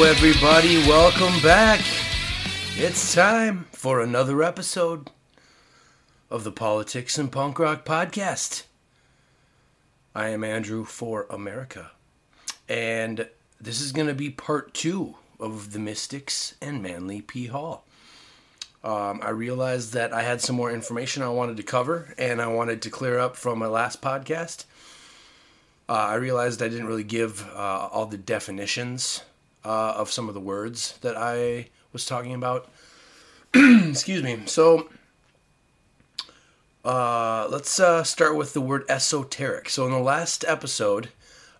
Hello, everybody. Welcome back. It's time for another episode of the Politics and Punk Rock Podcast. I am Andrew for America, and this is going to be part two of the Mystics and Manly P. Hall. Um, I realized that I had some more information I wanted to cover, and I wanted to clear up from my last podcast. Uh, I realized I didn't really give uh, all the definitions uh, of some of the words that I was talking about. Excuse me. So uh, let's uh, start with the word esoteric. So in the last episode,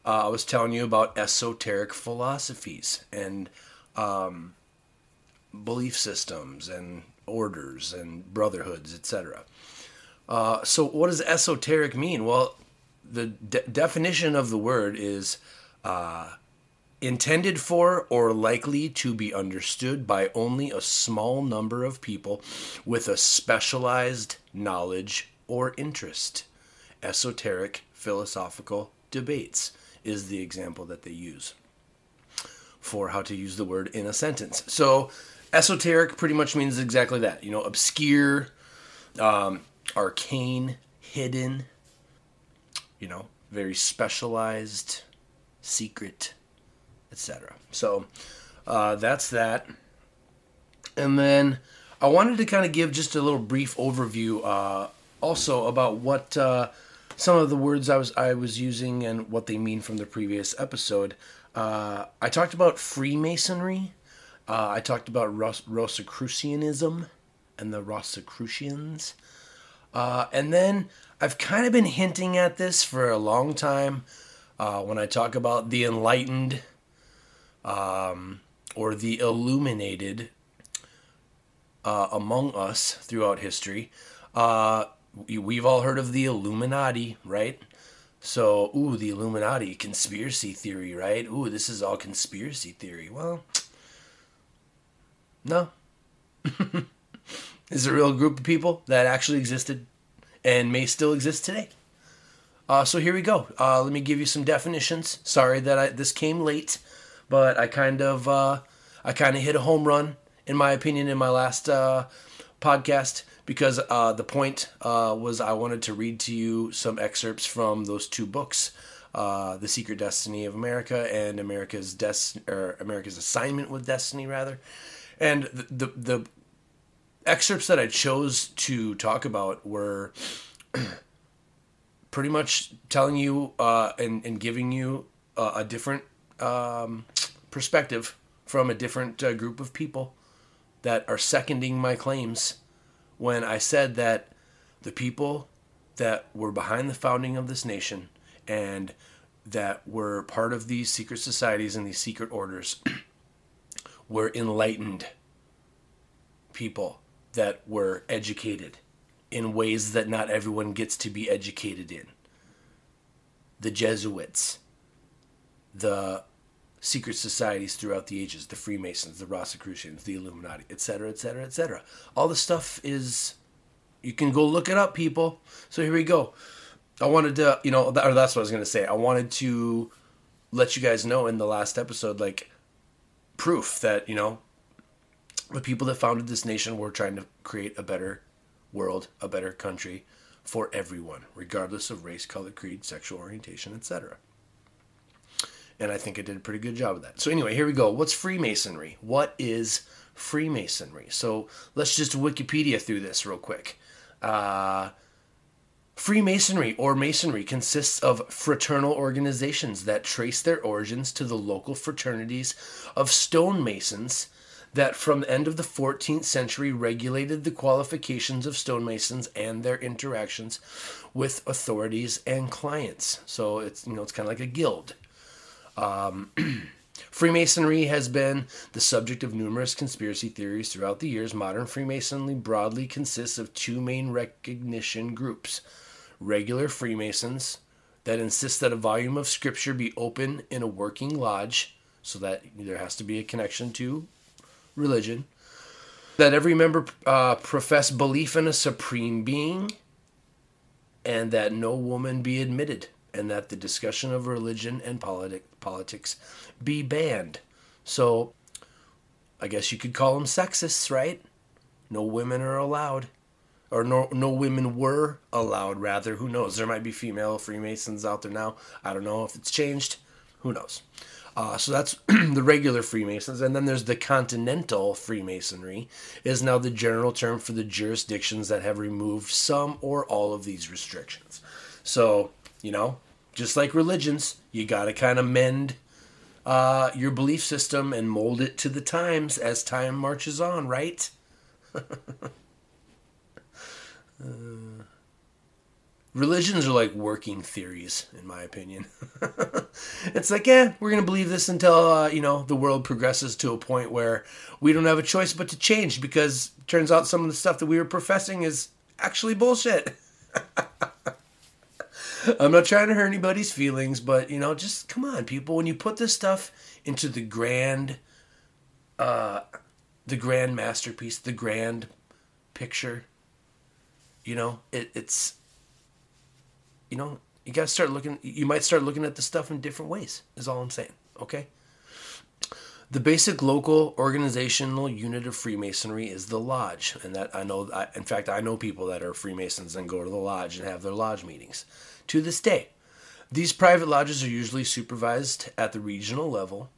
uh, I was telling you about esoteric philosophies and um, belief systems and orders and brotherhoods, etc. Uh, so what does esoteric mean? Well, the de- definition of the word is uh, intended for or likely to be understood by only a small number of people with a specialized knowledge or interest. Esoteric philosophical debates is the example that they use for how to use the word in a sentence. So, esoteric pretty much means exactly that. You know, obscure, um, arcane, hidden, you know, very specialized, secret, etc. So, uh, that's that. And then I wanted to kind of give just a little brief overview uh, also about what uh, some of the words I was I was using and what they mean from the previous episode. Uh, I talked about Freemasonry. Uh, I talked about Ros- Rosicrucianism and the Rosicrucians. Uh, and then I've kind of been hinting at this for a long time when I talk about the enlightened um, or the illuminated uh, among us throughout history. Uh, we've all heard of the Illuminati, right? So, ooh, the Illuminati, conspiracy theory, right? Ooh, this is all conspiracy theory. Well, no. is a real group of people that actually existed and may still exist today. Uh, so here we go. Uh, let me give you some definitions. Sorry that I, this came late, but I kind of uh, I kind of hit a home run in my opinion in my last uh, podcast because uh, the point uh, was I wanted to read to you some excerpts from those two books, uh, "The Secret Destiny of America" and "America's Des- or America's Assignment with Destiny," rather. And the, the, the excerpts that I chose to talk about were pretty much telling you uh, and, and giving you uh, a different um, perspective from a different uh, group of people that are seconding my claims when I said that the people that were behind the founding of this nation and that were part of these secret societies and these secret orders were enlightened people that were educated in ways that not everyone gets to be educated in. The Jesuits, the secret societies throughout the ages, the Freemasons, the Rosicrucians, the Illuminati, etc., etc., etc. All the stuff is, you can go look it up, people. So here we go. I wanted to, you know, or that's what I was going to say. I wanted to let you guys know in the last episode, like, proof that, you know, the people that founded this nation were trying to create a better world, a better country for everyone, regardless of race, color, creed, sexual orientation, etc and I think I did a pretty good job of that. So anyway, here we go. What's Freemasonry? What is Freemasonry? So let's just Wikipedia through this real quick. Uh, Freemasonry or Masonry consists of fraternal organizations that trace their origins to the local fraternities of stonemasons that from the end of the 14th century regulated the qualifications of stonemasons and their interactions with authorities and clients. So it's you know it's kind of like a guild. Um, Freemasonry has been the subject of numerous conspiracy theories throughout the years. Modern Freemasonry broadly consists of two main recognition groups regular Freemasons that insist that a volume of scripture be open in a working lodge, so that there has to be a connection to religion, that every member uh, profess belief in a supreme being, and that no woman be admitted and that the discussion of religion and politi- politics be banned. So I guess you could call them sexists, right? No women are allowed. Or no, no women were allowed, rather. Who knows? There might be female Freemasons out there now. I don't know if it's changed. Who knows? Uh, so that's the regular Freemasons. And then there's the Continental Freemasonry, is now the general term for the jurisdictions that have removed some or all of these restrictions. So, you know, just like religions, you got to kind of mend uh, your belief system and mold it to the times as time marches on, right? uh, religions are like working theories, in my opinion. it's like, yeah, we're gonna believe this until uh, you know the world progresses to a point where we don't have a choice but to change because turns out some of the stuff that we were professing is actually bullshit. I'm not trying to hurt anybody's feelings, but you know, just come on, people. When you put this stuff into the grand, uh, the grand masterpiece, the grand picture, you know, it, it's, you know, you gotta start looking. You might start looking at the stuff in different ways. Is all I'm saying. Okay. The basic local organizational unit of Freemasonry is the lodge, and that I know. I, in fact, I know people that are Freemasons and go to the lodge and have their lodge meetings to this day. These private lodges are usually supervised at the regional level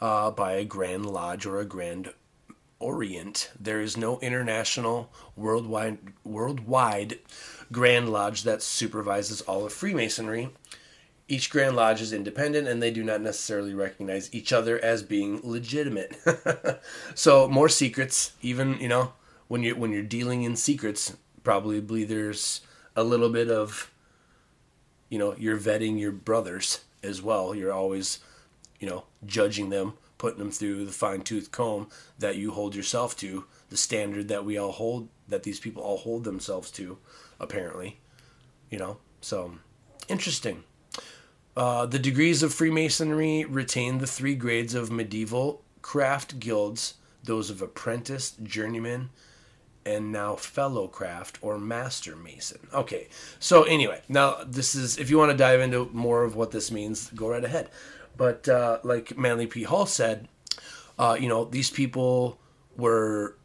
uh, by a Grand Lodge or a Grand Orient. There is no international, worldwide, worldwide Grand Lodge that supervises all of Freemasonry. Each Grand Lodge is independent and they do not necessarily recognize each other as being legitimate. so more secrets, even you know, when you're when you're dealing in secrets, probably there's a little bit of you know, you're vetting your brothers as well. You're always, you know, judging them, putting them through the fine tooth comb that you hold yourself to, the standard that we all hold, that these people all hold themselves to, apparently. You know, so interesting. Uh, the degrees of Freemasonry retain the three grades of medieval craft guilds those of apprentice, journeyman, and now fellow craft or master mason. Okay, so anyway, now this is if you want to dive into more of what this means, go right ahead. But uh, like Manly P. Hall said, uh, you know, these people were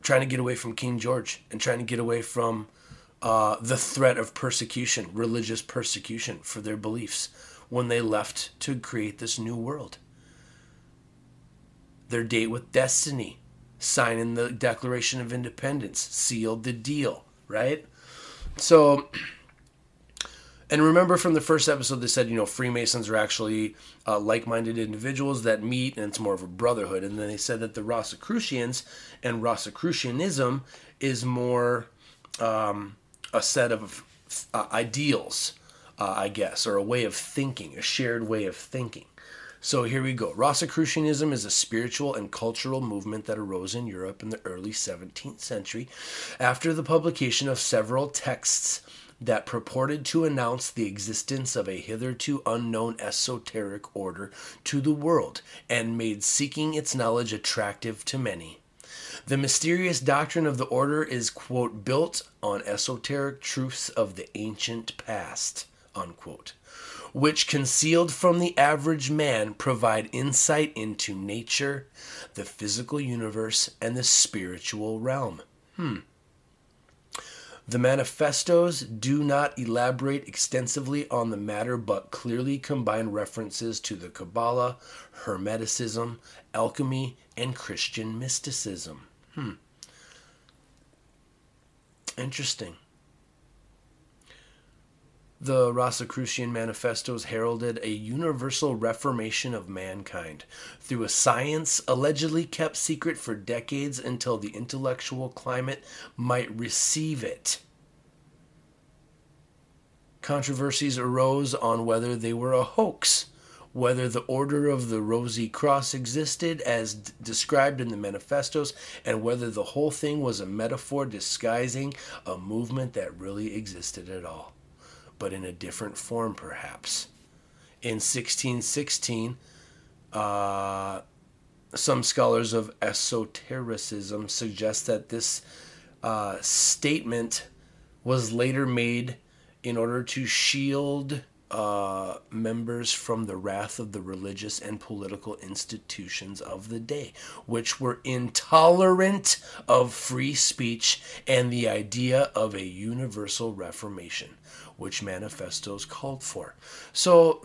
trying to get away from King George and trying to get away from uh, the threat of persecution, religious persecution for their beliefs when they left to create this new world. Their date with destiny signing the Declaration of Independence, sealed the deal, right? So, and remember from the first episode, they said, you know, Freemasons are actually uh, like minded individuals that meet and it's more of a brotherhood. And then they said that the Rosicrucians and Rosicrucianism is more um, a set of uh, ideals, uh, I guess, or a way of thinking, a shared way of thinking. So here we go. Rosicrucianism is a spiritual and cultural movement that arose in Europe in the early 17th century after the publication of several texts that purported to announce the existence of a hitherto unknown esoteric order to the world and made seeking its knowledge attractive to many. The mysterious doctrine of the order is, quote, built on esoteric truths of the ancient past, unquote which concealed from the average man provide insight into nature, the physical universe, and the spiritual realm. Hmm. The manifestos do not elaborate extensively on the matter, but clearly combine references to the Kabbalah, Hermeticism, alchemy, and Christian mysticism. Hmm. Interesting. The Rosicrucian manifestos heralded a universal reformation of mankind through a science allegedly kept secret for decades until the intellectual climate might receive it. Controversies arose on whether they were a hoax, whether the Order of the Rosy Cross existed as d- described in the manifestos, and whether the whole thing was a metaphor disguising a movement that really existed at all but in a different form, perhaps. In 1616, uh, some scholars of esotericism suggest that this uh, statement was later made in order to shield uh, members from the wrath of the religious and political institutions of the day, which were intolerant of free speech and the idea of a universal reformation, which manifestos called for. So,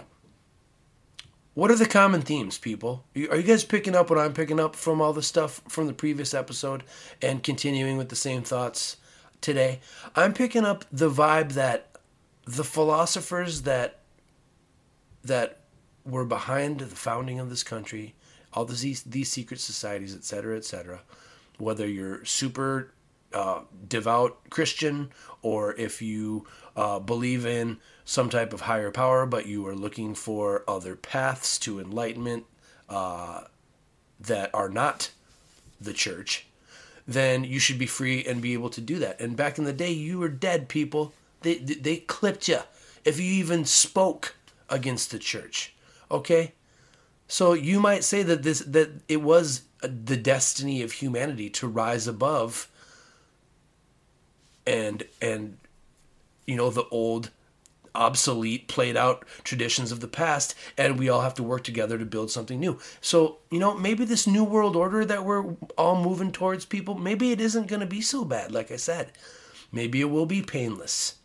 what are the common themes, people? Are you guys picking up what I'm picking up from all the stuff from the previous episode and continuing with the same thoughts today? I'm picking up the vibe that the philosophers that that were behind the founding of this country, all these these secret societies, etc., etc. Whether you're super uh, devout Christian or if you uh, believe in some type of higher power, but you are looking for other paths to enlightenment uh, that are not the church, then you should be free and be able to do that. And back in the day, you were dead, people. They they clipped you if you even spoke against the church. Okay, so you might say that this that it was the destiny of humanity to rise above and and you know the old obsolete played out traditions of the past and we all have to work together to build something new so you know maybe this new world order that we're all moving towards people maybe it isn't going to be so bad like i said maybe it will be painless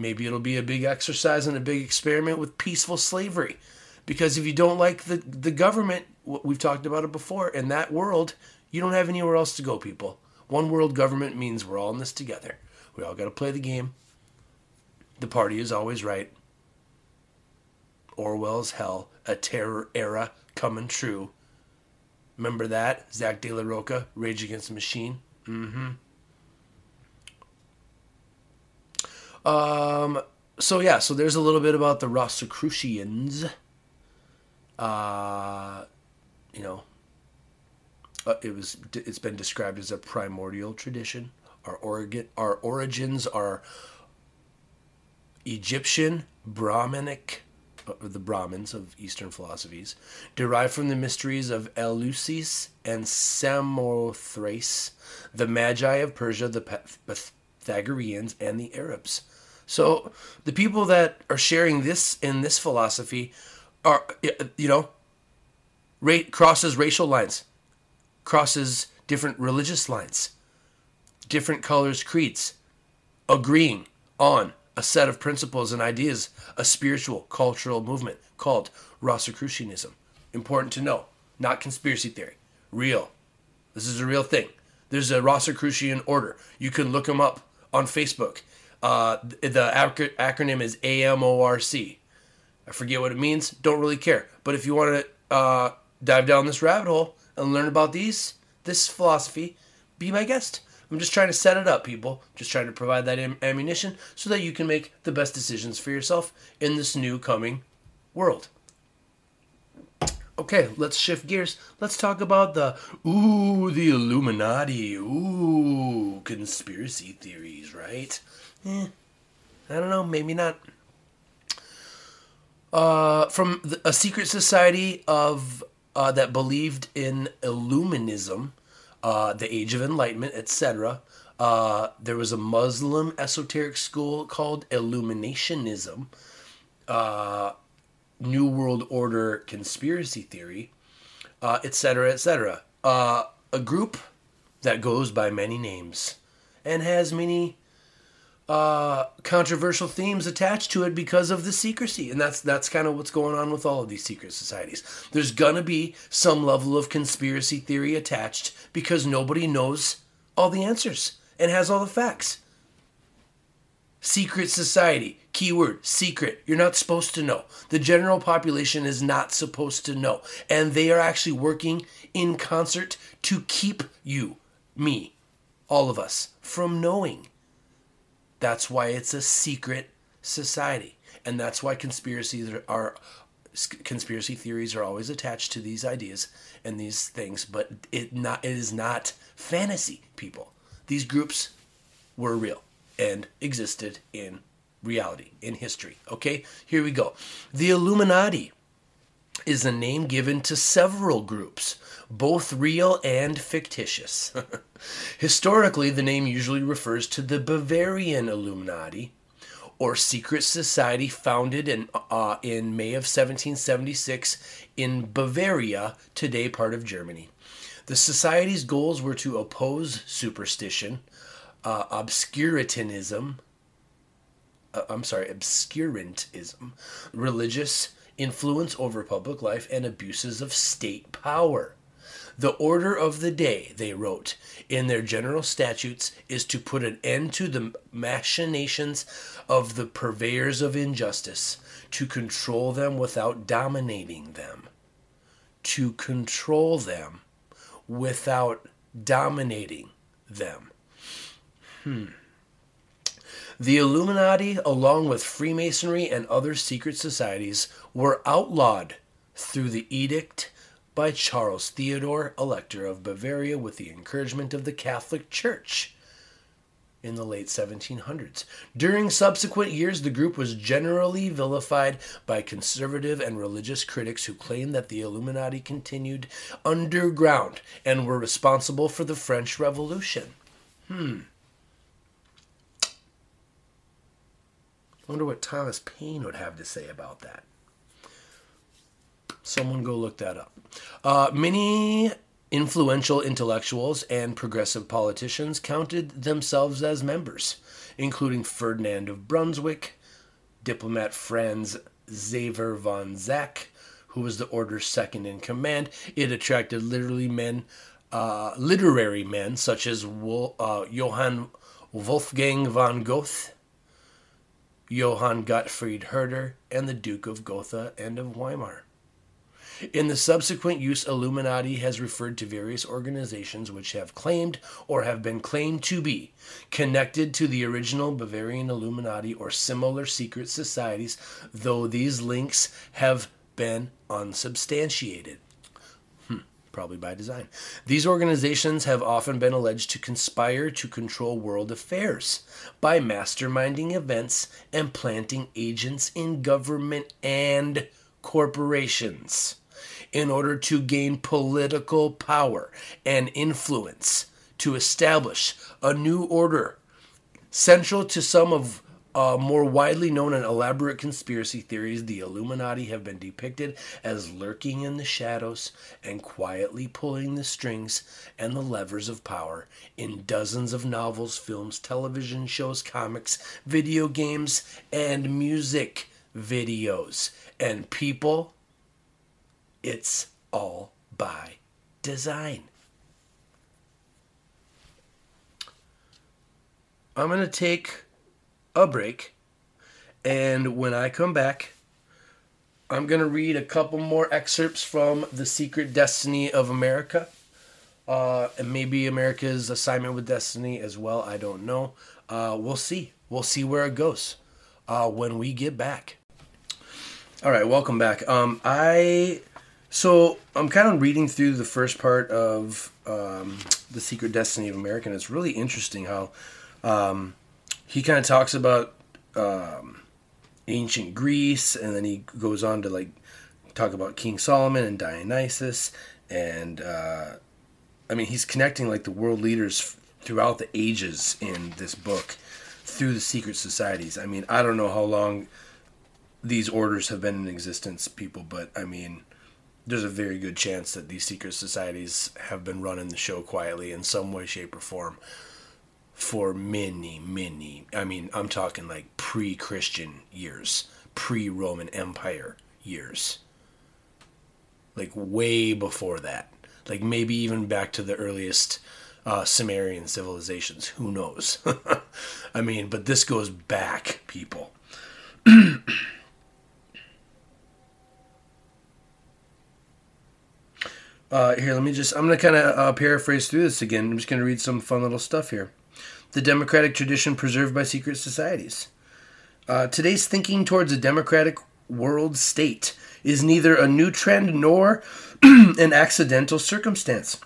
Maybe it'll be a big exercise and a big experiment with peaceful slavery. Because if you don't like the, the government, we've talked about it before, in that world, you don't have anywhere else to go, people. One world government means we're all in this together. We all got to play the game. The party is always right. Orwell's hell, a terror era coming true. Remember that? Zack de la Rocha, Rage Against the Machine? Mm hmm. Um, so yeah, so there's a little bit about the Rosicrucians. Uh, you know, uh, it was it's been described as a primordial tradition. Our origin, our origins are Egyptian, Brahminic, uh, the Brahmins of Eastern philosophies, derived from the mysteries of Eleusis and Samothrace, the Magi of Persia, the Pythagoreans, and the Arabs. So the people that are sharing this in this philosophy are, you know, ra- crosses racial lines, crosses different religious lines, different colors, creeds, agreeing on a set of principles and ideas, a spiritual cultural movement called Rosicrucianism. Important to know, not conspiracy theory, real. This is a real thing. There's a Rosicrucian order. You can look them up on Facebook. Uh, the acronym is AMORC. I forget what it means. Don't really care. But if you want to uh, dive down this rabbit hole and learn about these, this philosophy, be my guest. I'm just trying to set it up, people. Just trying to provide that am- ammunition so that you can make the best decisions for yourself in this new coming world. Okay, let's shift gears. Let's talk about the ooh, the Illuminati. Ooh, conspiracy theories, right? Eh, I don't know, maybe not. Uh, from the, a secret society of uh, that believed in Illuminism, uh, the Age of Enlightenment, etc. Uh, there was a Muslim esoteric school called Illuminationism. Uh, New World Order conspiracy theory, etc., uh, etc. Et uh, a group that goes by many names and has many uh, controversial themes attached to it because of the secrecy, and that's that's kind of what's going on with all of these secret societies. There's gonna be some level of conspiracy theory attached because nobody knows all the answers and has all the facts. Secret society. Keyword secret. You're not supposed to know. The general population is not supposed to know. And they are actually working in concert to keep you, me, all of us, from knowing. That's why it's a secret society. And that's why conspiracies are, conspiracy theories are always attached to these ideas and these things, but it not it is not fantasy, people. These groups were real and existed in reality, in history. Okay, here we go. The Illuminati is a name given to several groups, both real and fictitious. Historically, the name usually refers to the Bavarian Illuminati or secret society founded in, uh, in May of 1776 in Bavaria, today part of Germany. The society's goals were to oppose superstition, uh, obscurantism, uh, I'm sorry, obscurantism, religious influence over public life, and abuses of state power. The order of the day, they wrote in their general statutes, is to put an end to the machinations of the purveyors of injustice, to control them without dominating them. To control them without dominating them. Hmm. The Illuminati, along with Freemasonry and other secret societies, were outlawed through the edict by Charles Theodore, Elector of Bavaria, with the encouragement of the Catholic Church in the late 1700s. During subsequent years, the group was generally vilified by conservative and religious critics who claimed that the Illuminati continued underground and were responsible for the French Revolution. Hmm. Wonder what Thomas Paine would have to say about that. Someone go look that up. Uh, many influential intellectuals and progressive politicians counted themselves as members, including Ferdinand of Brunswick, diplomat Franz Xaver von Zach, who was the order's second in command. It attracted literally men, uh, literary men such as uh, Johann Wolfgang von Goethe, Johann Gottfried Herder, and the Duke of Gotha and of Weimar. In the subsequent use, Illuminati has referred to various organizations which have claimed or have been claimed to be connected to the original Bavarian Illuminati or similar secret societies, though these links have been unsubstantiated probably by design. These organizations have often been alleged to conspire to control world affairs by masterminding events and planting agents in government and corporations in order to gain political power and influence to establish a new order. Central to some of uh, more widely known and elaborate conspiracy theories, the Illuminati have been depicted as lurking in the shadows and quietly pulling the strings and the levers of power in dozens of novels, films, television shows, comics, video games, and music videos. And people, it's all by design. I'm going to take a break. And when I come back, I'm going to read a couple more excerpts from The Secret Destiny of America. Uh, and maybe America's assignment with Destiny as well. I don't know. Uh, we'll see. We'll see where it goes uh, when we get back. All right, welcome back. Um, I so I'm kind of reading through the first part of um, the Secret Destiny of America, and it's really interesting how um, he kind of talks about um, ancient Greece, and then he goes on to like talk about King Solomon and Dionysus, and uh, I mean he's connecting like the world leaders throughout the ages in this book through the secret societies. I mean I don't know how long these orders have been in existence, people, but I mean there's a very good chance that these secret societies have been running the show quietly in some way, shape, or form for many, many, I mean, I'm talking like pre Christian years, pre Roman Empire years. Like way before that. Like maybe even back to the earliest uh, Sumerian civilizations. Who knows? I mean, but this goes back, people. uh, here, let me just, I'm going to kind of uh, paraphrase through this again. I'm just going to read some fun little stuff here the democratic tradition preserved by secret societies. Uh, today's thinking towards a democratic world state is neither a new trend nor an accidental circumstance.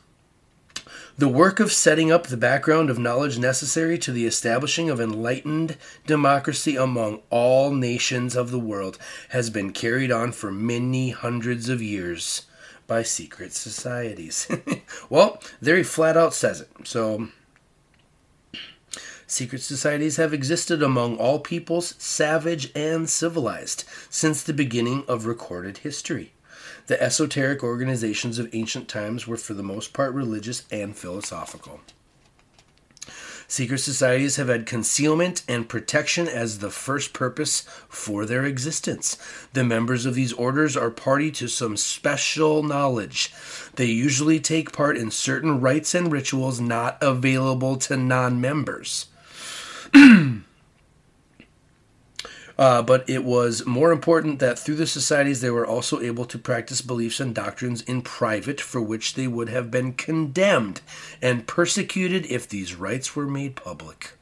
The work of setting up the background of knowledge necessary to the establishing of enlightened democracy among all nations of the world has been carried on for many hundreds of years by secret societies. well, there he flat out says it. So Secret societies have existed among all peoples, savage and civilized, since the beginning of recorded history. The esoteric organizations of ancient times were for the most part religious and philosophical. Secret societies have had concealment and protection as the first purpose for their existence. The members of these orders are party to some special knowledge. They usually take part in certain rites and rituals not available to non members. Uh, but it was more important that through the societies they were also able to practice beliefs and doctrines in private for which they would have been condemned and persecuted if these rites were made public.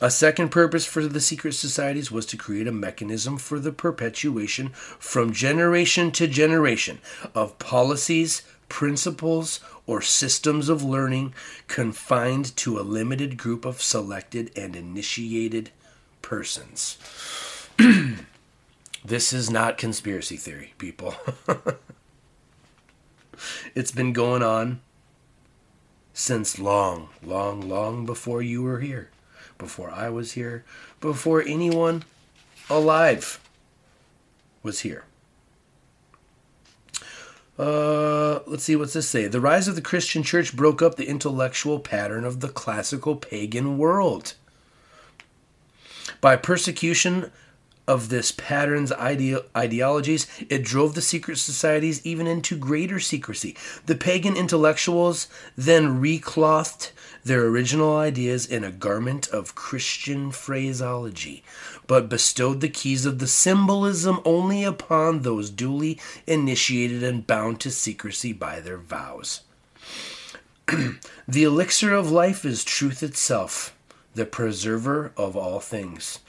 A second purpose for the secret societies was to create a mechanism for the perpetuation from generation to generation of policies, principles, or systems of learning confined to a limited group of selected and initiated persons. this is not conspiracy theory, people. it's been going on since long, long, long before you were here, before I was here, before anyone alive was here. Uh, let's see, what's this say? The rise of the Christian church broke up the intellectual pattern of the classical pagan world. By persecution of this pattern's ide- ideologies, it drove the secret societies even into greater secrecy. The pagan intellectuals then reclothed their original ideas in a garment of Christian phraseology, but bestowed the keys of the symbolism only upon those duly initiated and bound to secrecy by their vows. the elixir of life is truth itself the preserver of all things.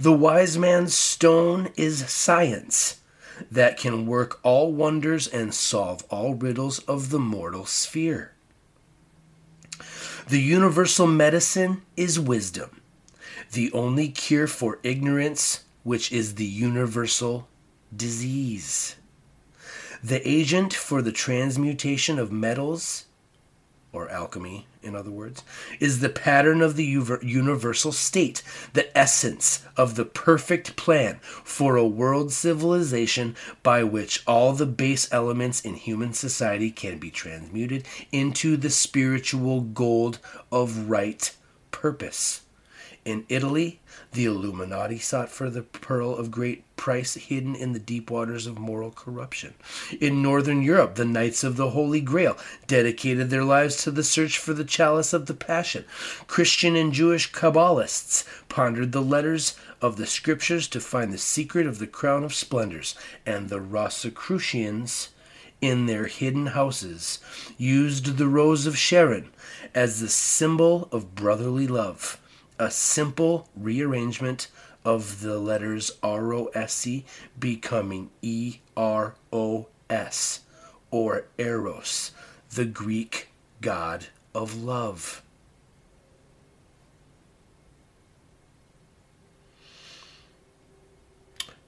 The wise man's stone is science that can work all wonders and solve all riddles of the mortal sphere. The universal medicine is wisdom, the only cure for ignorance, which is the universal disease. The agent for the transmutation of metals or alchemy, in other words, is the pattern of the universal state, the essence of the perfect plan for a world civilization by which all the base elements in human society can be transmuted into the spiritual gold of right purpose. In Italy, the Illuminati sought for the pearl of great price hidden in the deep waters of moral corruption. In Northern Europe, the Knights of the Holy Grail dedicated their lives to the search for the chalice of the Passion. Christian and Jewish Kabbalists pondered the letters of the Scriptures to find the secret of the crown of splendors, and the Rosicrucians in their hidden houses used the rose of Sharon as the symbol of brotherly love a simple rearrangement of the letters R O S E becoming E R O S or Eros, the Greek god of love.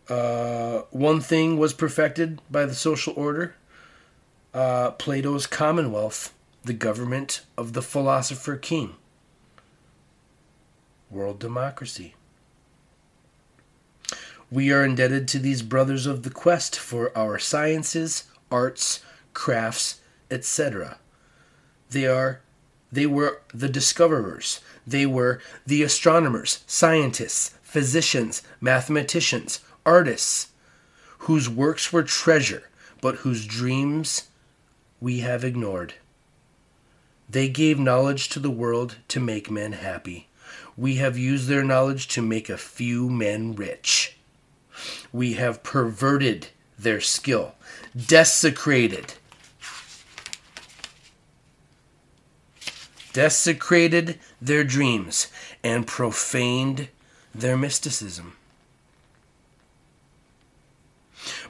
Uh, one thing was perfected by the social order uh, Plato's Commonwealth, the government of the philosopher king world democracy. We are indebted to these brothers of the quest for our sciences, arts, crafts, etc. They are they were the discoverers. They were the astronomers, scientists, physicians, mathematicians, artists, whose works were treasure, but whose dreams we have ignored. They gave knowledge to the world to make men happy. We have used their knowledge to make a few men rich. We have perverted their skill, desecrated, desecrated their dreams, and profaned their mysticism.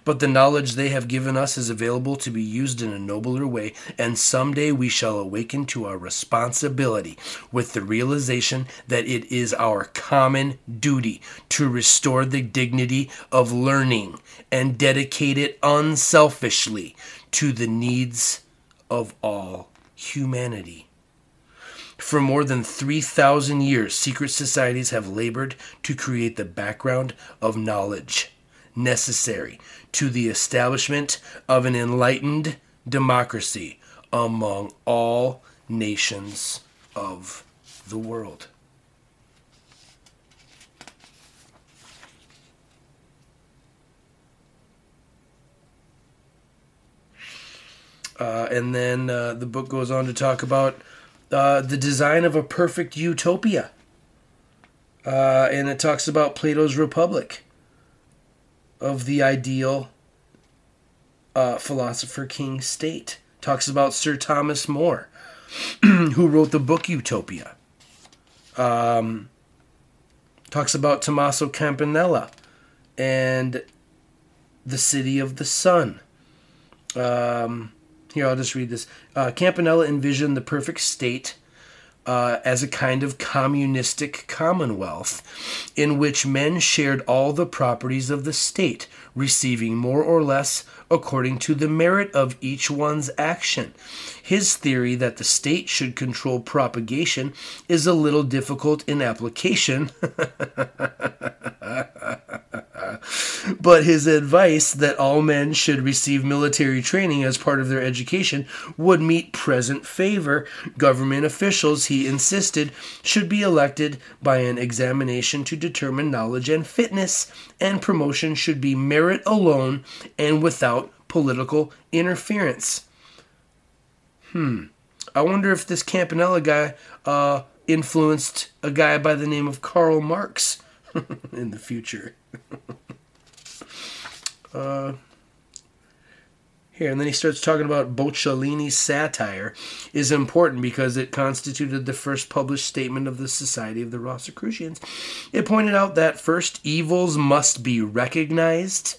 But the knowledge they have given us is available to be used in a nobler way, and someday we shall awaken to our responsibility with the realization that it is our common duty to restore the dignity of learning and dedicate it unselfishly to the needs of all humanity. For more than 3,000 years, secret societies have labored to create the background of knowledge necessary to the establishment of an enlightened democracy among all nations of the world. Uh, and then uh, the book goes on to talk about uh, the design of a perfect utopia. Uh, and it talks about Plato's Republic, of the ideal uh, philosopher king state. Talks about Sir Thomas More, who wrote the book Utopia. Um, talks about Tommaso Campanella and the City of the Sun. Um, here, I'll just read this. Uh, Campanella envisioned the perfect state uh, as a kind of communistic commonwealth in which men shared all the properties of the state, receiving more or less according to the merit of each one's action. His theory that the state should control propagation is a little difficult in application. but his advice that all men should receive military training as part of their education would meet present favor. Government officials, he insisted, should be elected by an examination to determine knowledge and fitness, and promotion should be merit alone and without political interference. Hmm. I wonder if this Campanella guy uh, influenced a guy by the name of Karl Marx in the future. uh, here, and then he starts talking about Bocciolini's satire is important because it constituted the first published statement of the Society of the Rosicrucians. It pointed out that first, evils must be recognized.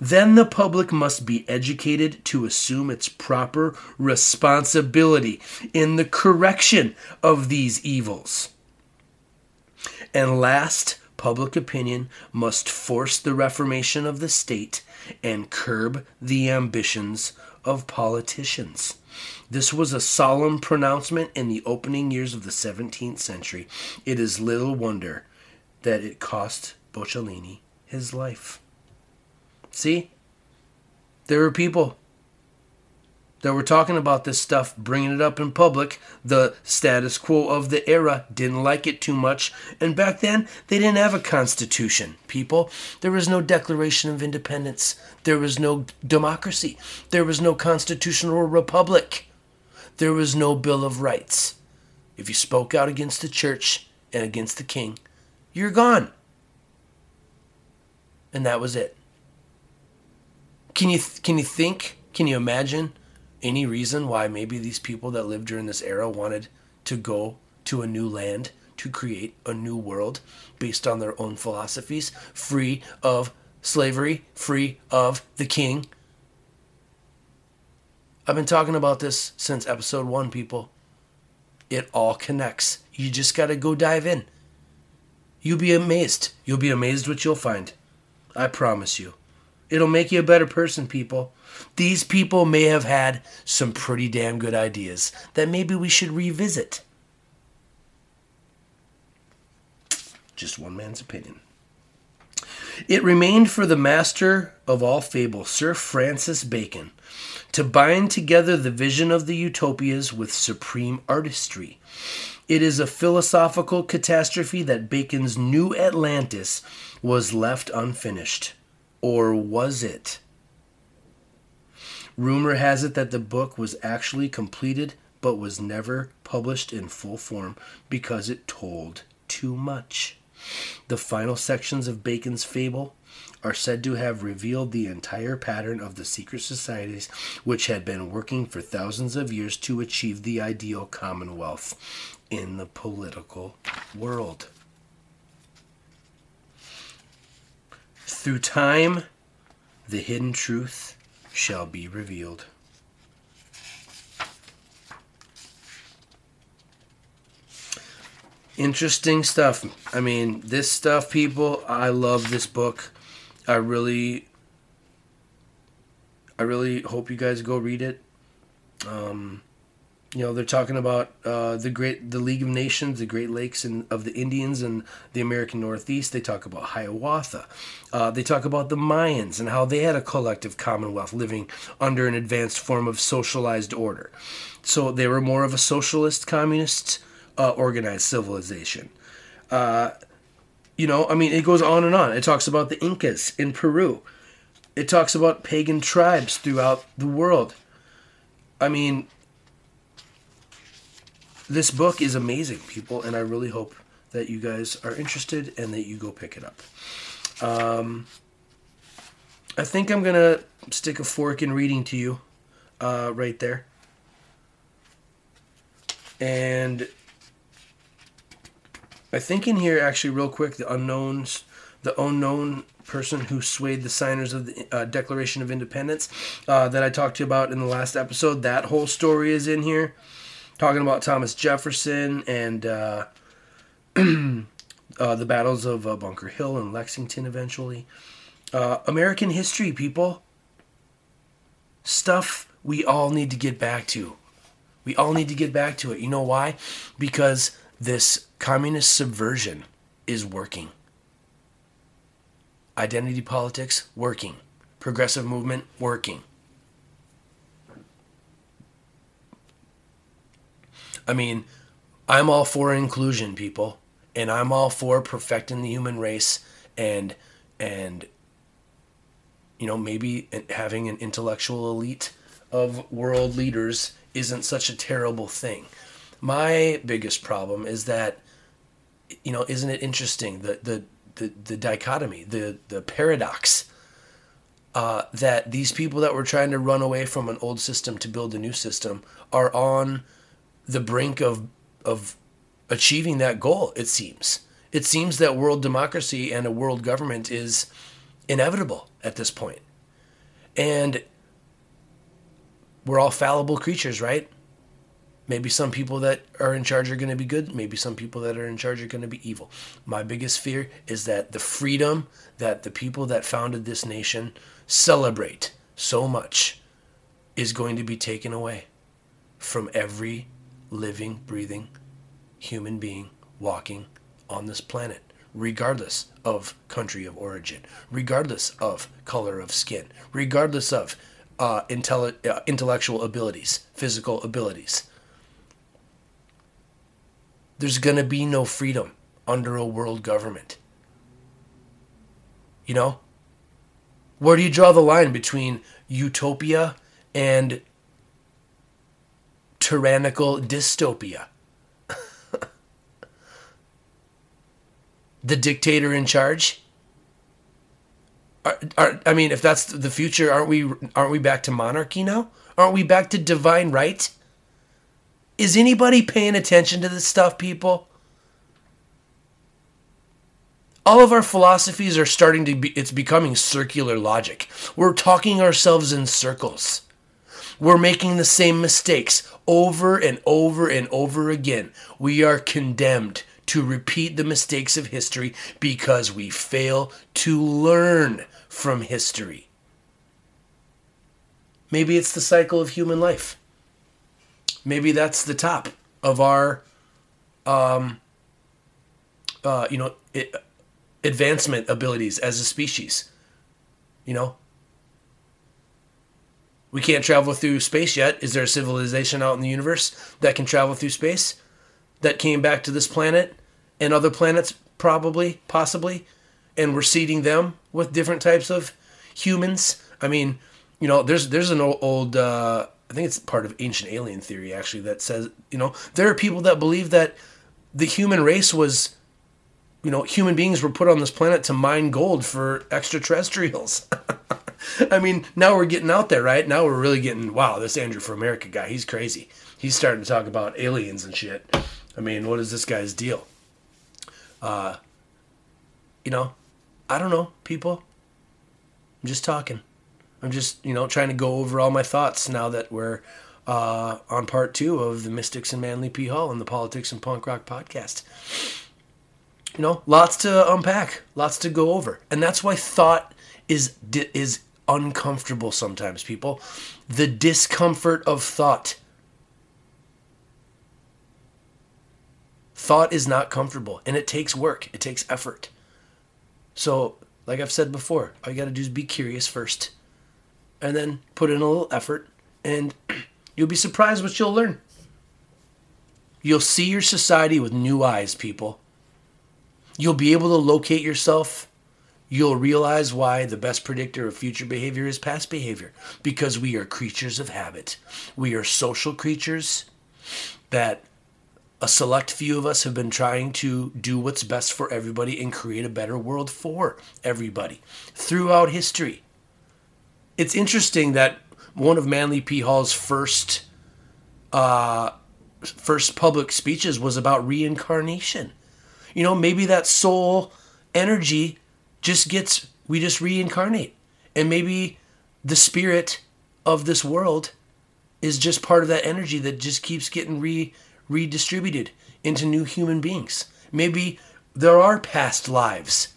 Then the public must be educated to assume its proper responsibility in the correction of these evils. And last, public opinion must force the reformation of the state and curb the ambitions of politicians. This was a solemn pronouncement in the opening years of the 17th century. It is little wonder that it cost Bocciolini his life. See? There were people that were talking about this stuff, bringing it up in public. The status quo of the era didn't like it too much. And back then, they didn't have a constitution, people. There was no Declaration of Independence. There was no democracy. There was no constitutional republic. There was no Bill of Rights. If you spoke out against the church and against the king, you're gone. And that was it. Can you can you think? Can you imagine any reason why maybe these people that lived during this era wanted to go to a new land to create a new world based on their own philosophies, free of slavery, free of the king. I've been talking about this since episode one, people. It all connects. You just got to go dive in. You'll be amazed. You'll be amazed what you'll find. I promise you. It'll make you a better person, people. These people may have had some pretty damn good ideas that maybe we should revisit. Just one man's opinion. It remained for the master of all fable, Sir Francis Bacon, to bind together the vision of the utopias with supreme artistry. It is a philosophical catastrophe that Bacon's New Atlantis was left unfinished. Or was it? Rumor has it that the book was actually completed but was never published in full form because it told too much. The final sections of Bacon's fable are said to have revealed the entire pattern of the secret societies which had been working for thousands of years to achieve the ideal commonwealth in the political world. Through time, the hidden truth shall be revealed. Interesting stuff. I mean, this stuff, people, I love this book. I really, I really hope you guys go read it. Um, you know they're talking about uh, the great the League of Nations, the Great Lakes and of the Indians and the American Northeast. They talk about Hiawatha. Uh, they talk about the Mayans and how they had a collective commonwealth living under an advanced form of socialized order. So they were more of a socialist, communist, uh, organized civilization. Uh, you know, I mean, it goes on and on. It talks about the Incas in Peru. It talks about pagan tribes throughout the world. I mean, this book is amazing, people, and I really hope that you guys are interested and that you go pick it up. Um, I think I'm gonna stick a fork in reading to you, uh, right there, and I think in here actually, real quick, the unknowns, the unknown person who swayed the signers of the uh, Declaration of Independence uh, that I talked to you about in the last episode. That whole story is in here talking about Thomas Jefferson and uh, uh, the battles of uh, Bunker Hill and Lexington eventually. Uh, American history, people. Stuff we all need to get back to. We all need to get back to it. You know why? Because this communist subversion is working. Identity politics, working. Progressive movement, working. I mean, I'm all for inclusion, people, and I'm all for perfecting the human race and and you know maybe having an intellectual elite of world leaders isn't such a terrible thing. My biggest problem is that you know, isn't it interesting the the the, the dichotomy, the the paradox uh, that these people that were trying to run away from an old system to build a new system are on the brink of of achieving that goal. It seems. It seems that world democracy and a world government is inevitable at this point. And we're all fallible creatures, right? Maybe some people that are in charge are going to be good. Maybe some people that are in charge are going to be evil. My biggest fear is that the freedom that the people that founded this nation celebrate so much is going to be taken away from every living, breathing human being walking on this planet, regardless of country of origin, regardless of color of skin, regardless of uh, intelli- uh, intellectual abilities, physical abilities. There's going to be no freedom under a world government. You know? Where do you draw the line between utopia and tyrannical dystopia. the dictator in charge. Are, are, I mean, if that's the future, aren't we? Aren't we back to monarchy now? Aren't we back to divine right? Is anybody paying attention to this stuff, people? All of our philosophies are starting to be, it's becoming circular logic. We're talking ourselves in circles. We're making the same mistakes over and over and over again. We are condemned to repeat the mistakes of history because we fail to learn from history. Maybe it's the cycle of human life. Maybe that's the top of our, um, uh, you know, it, advancement abilities as a species. You know, we can't travel through space yet. Is there a civilization out in the universe that can travel through space? That came back to this planet and other planets, probably, possibly, and we're seeding them with different types of humans. I mean, you know, there's there's an old, uh, I think it's part of ancient alien theory actually that says, you know, there are people that believe that the human race was, you know, human beings were put on this planet to mine gold for extraterrestrials. I mean, now we're getting out there, right? Now we're really getting, wow, this Andrew for America guy, he's crazy. He's starting to talk about aliens and shit. I mean, what is this guy's deal? Uh, you know, I don't know, people. I'm just talking. I'm just, you know, trying to go over all my thoughts now that we're uh, on part two of the Mystics and Manly P. Hall and the Politics and Punk Rock podcast. You know, lots to unpack, lots to go over. And that's why thought is is uncomfortable sometimes, people. The discomfort of thought. Thought is not comfortable and it takes work, it takes effort. So, like I've said before, all you got to do is be curious first and then put in a little effort and you'll be surprised what you'll learn. You'll see your society with new eyes, people. You'll be able to locate yourself. You'll realize why the best predictor of future behavior is past behavior because we are creatures of habit. We are social creatures that a select few of us have been trying to do what's best for everybody and create a better world for everybody throughout history. It's interesting that one of Manly P. Hall's first uh, first public speeches was about reincarnation. You know, maybe that soul energy just gets we just reincarnate, and maybe the spirit of this world is just part of that energy that just keeps getting re redistributed into new human beings. Maybe there are past lives.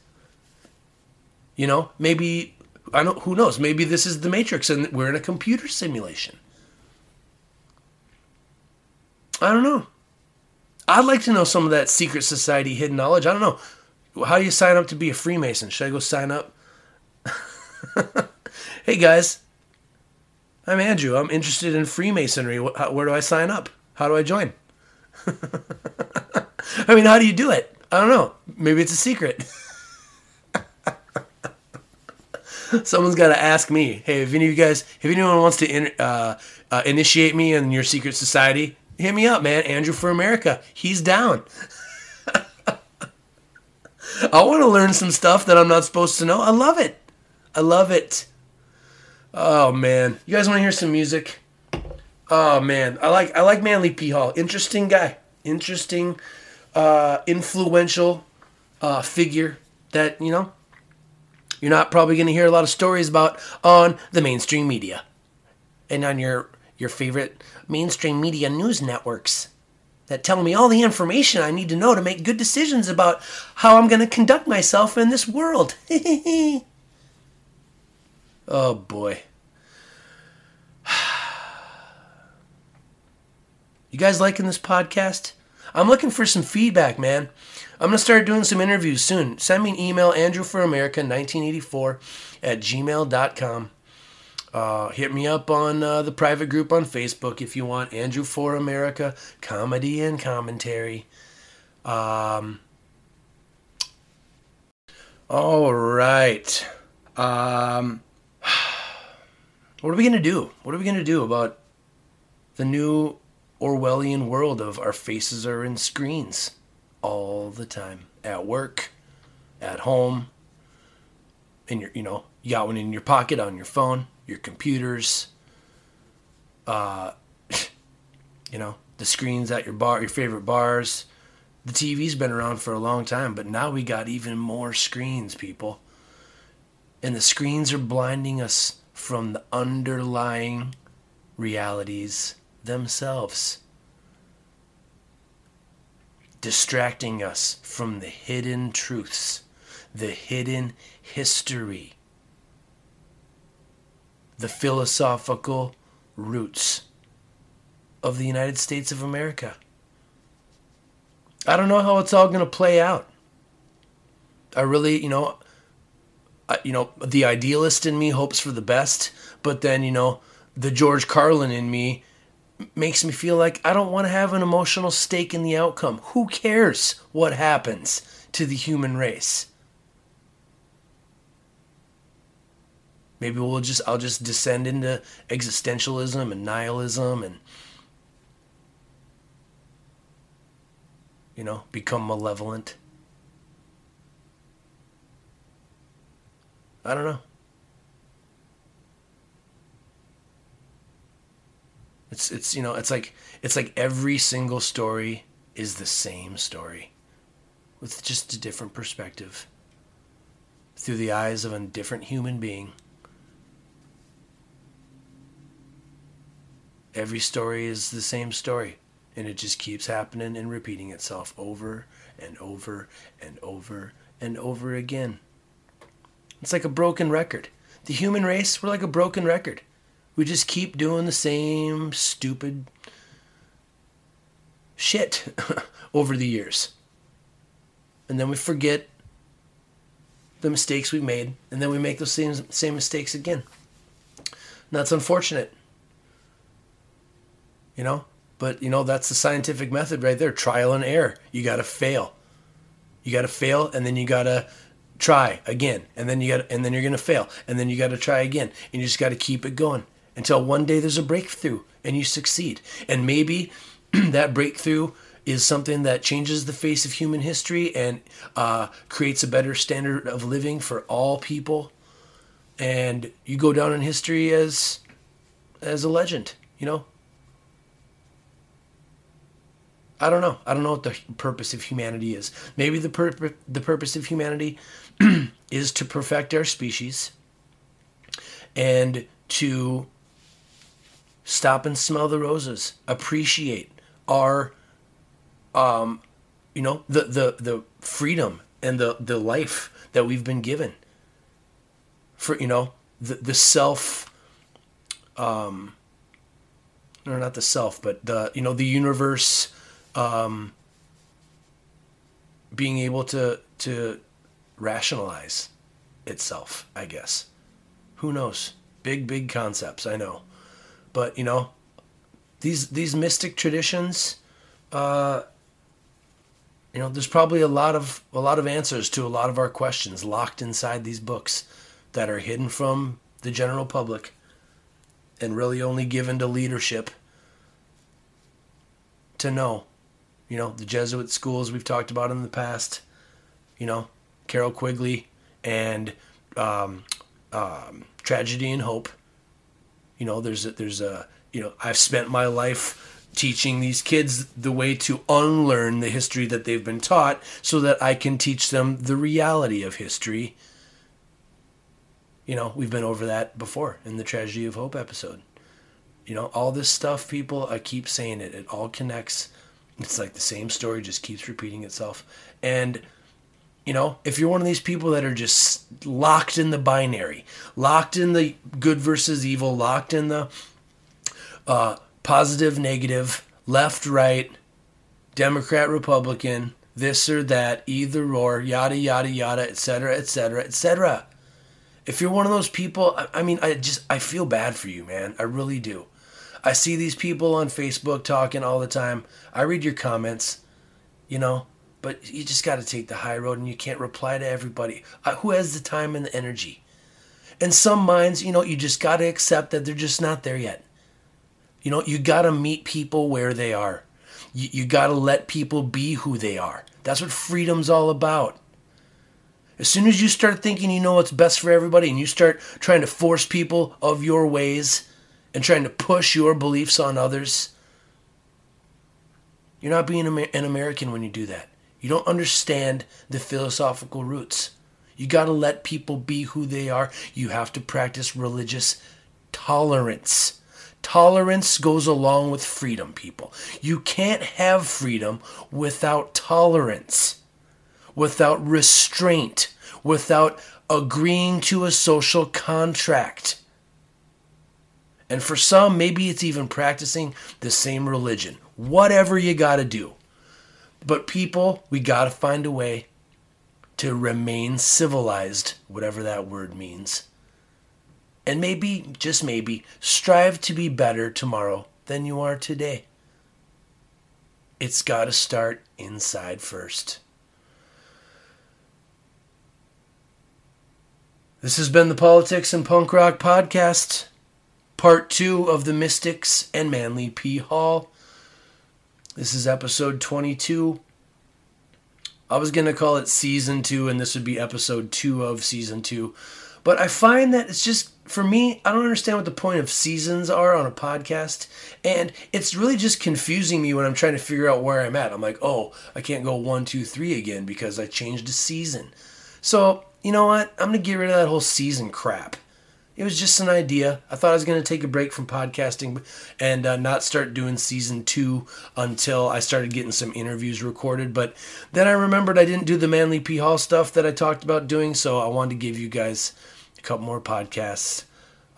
You know, maybe I don't who knows, maybe this is the matrix and we're in a computer simulation. I don't know. I'd like to know some of that secret society hidden knowledge. I don't know. How do you sign up to be a Freemason? Should I go sign up? hey guys, I'm Andrew. I'm interested in Freemasonry. Where do I sign up? How do I join? I mean, how do you do it? I don't know. Maybe it's a secret. Someone's got to ask me. Hey, if any of you guys, if anyone wants to in, uh, uh, initiate me in your secret society, hit me up, man. Andrew for America. He's down. I want to learn some stuff that I'm not supposed to know. I love it. I love it. Oh man, you guys want to hear some music? Oh man, I like I like Manly P Hall. Interesting guy, interesting, uh, influential uh, figure that you know you're not probably going to hear a lot of stories about on the mainstream media and on your your favorite mainstream media news networks that tell me all the information I need to know to make good decisions about how I'm going to conduct myself in this world. oh boy. You guys liking this podcast? I'm looking for some feedback, man. I'm going to start doing some interviews soon. Send me an email, andrewforamerica1984 at gmail.com. Uh, hit me up on uh, the private group on Facebook if you want. Andrew for America, comedy and commentary. Um, all right. Um, what are we going to do? What are we going to do about the new Orwellian world of our faces are in screens all the time at work, at home, in your you know you got one in your pocket on your phone, your computers, uh, you know the screens at your bar, your favorite bars. The TV's been around for a long time, but now we got even more screens, people. And the screens are blinding us from the underlying realities themselves, distracting us from the hidden truths, the hidden history, the philosophical roots of the United States of America. I don't know how it's all going to play out. I really, you know, I, you know, the idealist in me hopes for the best, but then, you know, the George Carlin in me makes me feel like I don't want to have an emotional stake in the outcome. Who cares what happens to the human race? Maybe we'll just I'll just descend into existentialism and nihilism and you know, become malevolent. I don't know. It's it's you know it's like it's like every single story is the same story, with just a different perspective. Through the eyes of a different human being. Every story is the same story, and it just keeps happening and repeating itself over and over and over and over again. It's like a broken record. The human race, we're like a broken record. We just keep doing the same stupid shit over the years. And then we forget the mistakes we made, and then we make those same, same mistakes again. And that's unfortunate. You know? But, you know, that's the scientific method right there trial and error. You got to fail. You got to fail, and then you got to try again. And then you got and then you're going to fail. And then you got to try again. And you just got to keep it going until one day there's a breakthrough and you succeed. And maybe that breakthrough is something that changes the face of human history and uh, creates a better standard of living for all people. And you go down in history as as a legend, you know. I don't know. I don't know what the purpose of humanity is. Maybe the pur- the purpose of humanity is to perfect our species and to stop and smell the roses, appreciate our um, you know, the the the freedom and the the life that we've been given. For you know, the the self um or not the self, but the you know, the universe um being able to to rationalize itself, I guess. Who knows? Big big concepts, I know. But, you know, these these mystic traditions uh you know, there's probably a lot of a lot of answers to a lot of our questions locked inside these books that are hidden from the general public and really only given to leadership to know. You know, the Jesuit schools we've talked about in the past, you know, Carroll Quigley and um, um, Tragedy and Hope. You know, there's a, there's a you know I've spent my life teaching these kids the way to unlearn the history that they've been taught so that I can teach them the reality of history. You know, we've been over that before in the Tragedy of Hope episode. You know, all this stuff, people, I keep saying it, it all connects. It's like the same story just keeps repeating itself. And, you know, if you're one of these people that are just locked in the binary, locked in the good versus evil, locked in the uh, positive, negative, left, right, Democrat, Republican, this or that, either or, yada, yada, yada, etc., etc., etc. If you're one of those people, I mean, I just, I feel bad for you, man. I really do. I see these people on Facebook talking all the time. I read your comments, you know, but you just got to take the high road and you can't reply to everybody. Uh, who has the time and the energy? And some minds, you know, you just got to accept that they're just not there yet. You know, you got to meet people where they are. You, you got to let people be who they are. That's what freedom's all about. As soon as you start thinking you know what's best for everybody and you start trying to force people of your ways and trying to push your beliefs on others, you're not being an American when you do that. You don't understand the philosophical roots. You got to let people be who they are. You have to practice religious tolerance. Tolerance goes along with freedom, people. You can't have freedom without tolerance, without restraint, without agreeing to a social contract. And for some, maybe it's even practicing the same religion. Whatever you got to do. But people, we got to find a way to remain civilized, whatever that word means and maybe, just maybe, strive to be better tomorrow than you are today. It's got to start inside first. This has been the Politics and Punk Rock Podcast, part two of The Mystics and Manly P. Hall. This is episode 22. I was going to call it season two, and this would be episode two of season two. But I find that it's just for me, I don't understand what the point of seasons are on a podcast. And it's really just confusing me when I'm trying to figure out where I'm at. I'm like, oh, I can't go one, two, three again because I changed a season. So, you know what? I'm going to get rid of that whole season crap. It was just an idea. I thought I was going to take a break from podcasting and uh, not start doing season two until I started getting some interviews recorded. But then I remembered I didn't do the Manly P. Hall stuff that I talked about doing, so I wanted to give you guys a couple more podcasts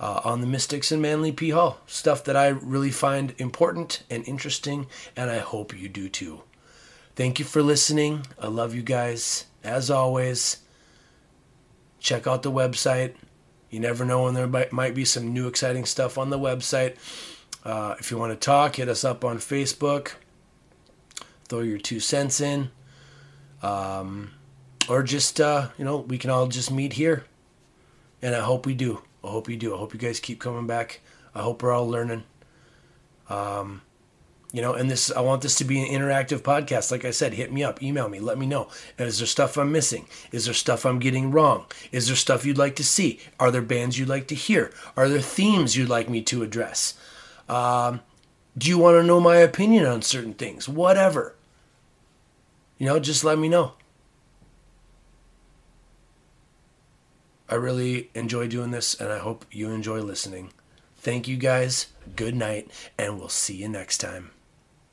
uh, on the Mystics and Manly P Hall. Stuff that I really find important and interesting, and I hope you do too. Thank you for listening. I love you guys. As always, check out the website. You never know when there might, be some new exciting stuff on the website. Uh, if you want to talk, hit us up on Facebook. Throw your two cents in. Um, or just, uh, you know, we can all just meet here. And I hope we do. I hope you do. I hope you guys keep coming back. I hope we're all learning. Um, you know, and this I want this to be an interactive podcast. Like I said, hit me up, email me, let me know. Is there stuff I'm missing? Is there stuff I'm getting wrong? Is there stuff you'd like to see? Are there bands you'd like to hear? Are there themes you'd like me to address? Um, do you want to know my opinion on certain things? Whatever. You know, just let me know. I really enjoy doing this, and I hope you enjoy listening. Thank you guys. Good night, and we'll see you next time.